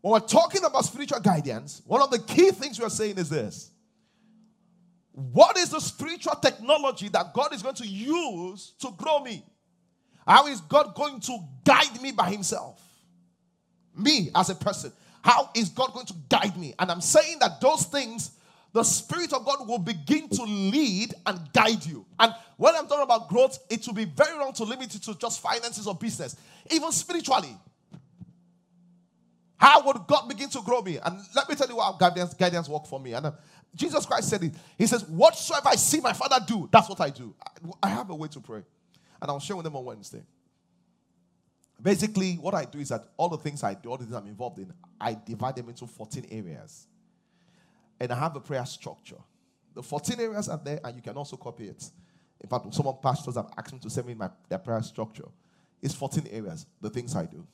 when we're talking about spiritual guidance, one of the key things we're saying is this What is the spiritual technology that God is going to use to grow me? How is God going to guide me by Himself? Me as a person. How is God going to guide me? And I'm saying that those things, the Spirit of God will begin to lead and guide you. And when I'm talking about growth, it will be very wrong to limit it to just finances or business, even spiritually. How would God begin to grow me? And let me tell you how guidance, guidance work for me. And uh, Jesus Christ said it. He says, Whatsoever I see my Father do, that's what I do. I, I have a way to pray. And I'll share with them on Wednesday. Basically, what I do is that all the things I do, all the things I'm involved in, I divide them into 14 areas. And I have a prayer structure. The 14 areas are there, and you can also copy it. In fact, some of pastors have asked me to send me my, their prayer structure. It's 14 areas, the things I do.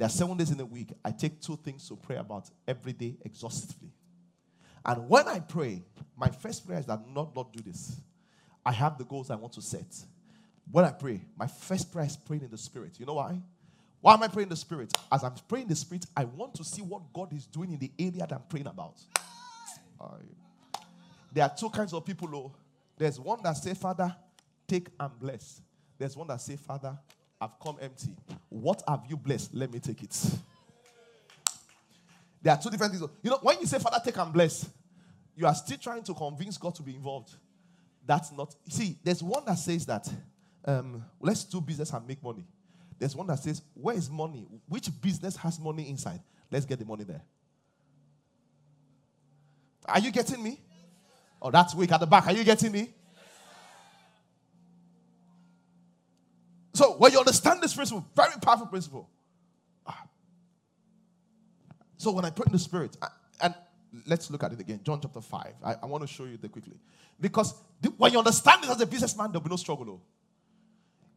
There are seven days in a week. I take two things to pray about every day exhaustively. And when I pray, my first prayer is that not not do this. I have the goals I want to set. When I pray, my first prayer is praying in the spirit. You know why? Why am I praying in the spirit? As I'm praying in the spirit, I want to see what God is doing in the area that I'm praying about. There are two kinds of people, though. There's one that say, Father, take and bless. There's one that say, Father, I've come empty. What have you blessed? Let me take it. There are two different things. You know, when you say, Father, take and bless, you are still trying to convince God to be involved. That's not. See, there's one that says that um, let's do business and make money. There's one that says, Where is money? Which business has money inside? Let's get the money there. Are you getting me? Oh, that's weak at the back. Are you getting me? So when you understand this principle, very powerful principle. Ah. So when I put in the spirit, and let's look at it again, John chapter 5. I, I want to show you that quickly. Because when you understand this as a businessman, there'll be no struggle. Though.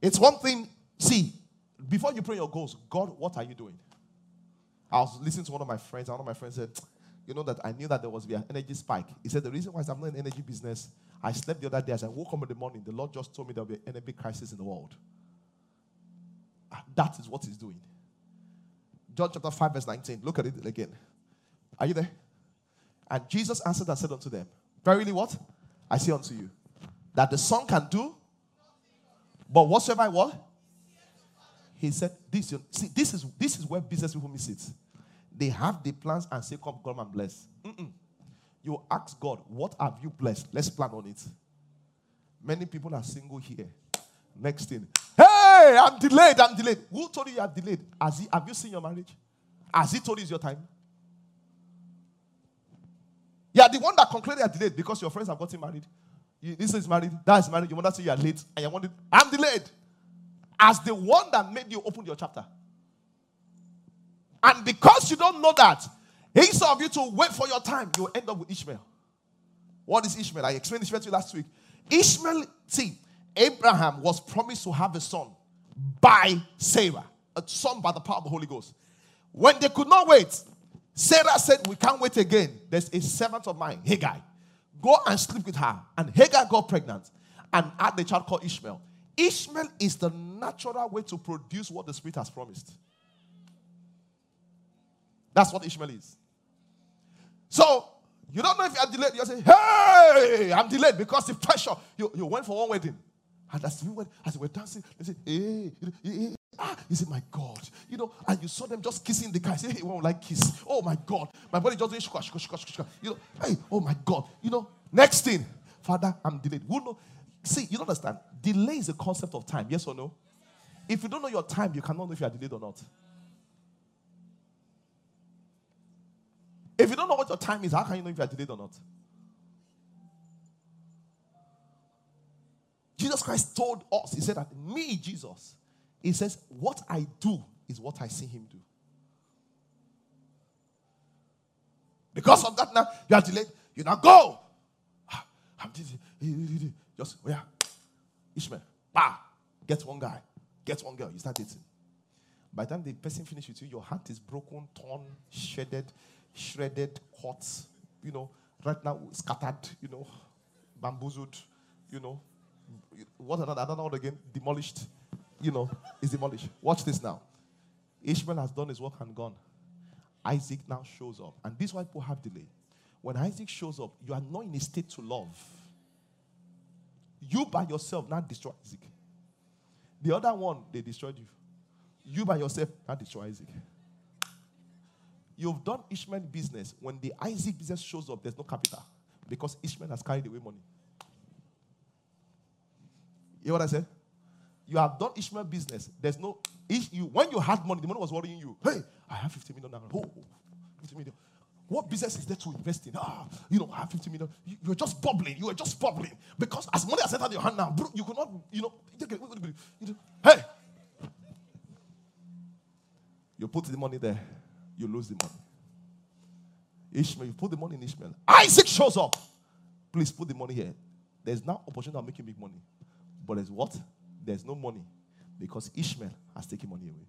It's one thing, see, before you pray your goals, God, what are you doing? I was listening to one of my friends, and one of my friends said, You know that I knew that there was be an energy spike. He said, The reason why I'm not in energy business, I slept the other day as I woke up in the morning, the Lord just told me there'll be an energy crisis in the world. That is what he's doing. John chapter 5, verse 19. Look at it again. Are you there? And Jesus answered and said unto them, Verily what? I say unto you, that the Son can do, but whatsoever I want, he said, This see, this is this is where business people miss it. They have the plans and say, Come, come and bless. Mm-mm. You ask God, What have you blessed? Let's plan on it. Many people are single here. Next thing, Hey, I'm delayed. I'm delayed. Who told you you are delayed? Has he, have you seen your marriage? Has he told you it's your time? You are the one that concluded you are delayed because your friends have gotten married. You, this is married, that is married. You want to say you are late, and you wanted, I'm delayed. As the one that made you open your chapter. And because you don't know that, instead of you to wait for your time, you end up with Ishmael. What is Ishmael? I explained Ishmael to you last week. Ishmael, see, Abraham was promised to have a son by Sarah, a son by the power of the Holy Ghost. When they could not wait, Sarah said, We can't wait again. There's a servant of mine, Hagar. Go and sleep with her. And Hagar got pregnant and had the child called Ishmael. Ishmael is the natural way to produce what the Spirit has promised. That's what Ishmael is. So, you don't know if you're delayed. You say, Hey, I'm delayed because the pressure. You, you went for one wedding. And as we were, as we were dancing, they said, hey, hey, hey. Ah, he said, my God. You know, and you saw them just kissing the guy. Say, hey, one like kiss. Oh my God. My body just went shka, shka, shka, shka. You know, hey, oh my God. You know, next thing, Father, I'm delayed. Who know? See, you don't understand. Delay is a concept of time, yes or no? If you don't know your time, you cannot know if you are delayed or not. If you don't know what your time is, how can you know if you are delayed or not? Jesus Christ told us, He said that me, Jesus, He says, what I do is what I see Him do. Because of that, now you are delayed. You now go. Ah, I'm Just, oh yeah. Ishmael, bah, get one guy, get one girl. You start dating. By the time the person finishes with you, your heart is broken, torn, shredded, shredded, cut, you know, right now scattered, you know, bamboozled, you know, what another, another one again? Demolished. You know, is demolished. Watch this now. Ishmael has done his work and gone. Isaac now shows up. And this is why people have delay. When Isaac shows up, you are not in a state to love. You by yourself now destroy Isaac. The other one, they destroyed you. You by yourself now destroy Isaac. You've done Ishmael business. When the Isaac business shows up, there's no capital because Ishmael has carried away money. You what I said? You have done Ishmael business. There's no you when you had money, the money was worrying you. Hey, I have 50 million now. Oh, 50 million. What business is there to invest in? Ah, you know, I have 50 million. You, you're just bubbling. You are just bubbling. Because as money has entered your hand now, bro, you could not, you know, hey. You put the money there, you lose the money. Ishmael, you put the money in Ishmael. Isaac shows up. Please put the money here. There's now opportunity of making big money. But there's what? There's no money because Ishmael has taken money away.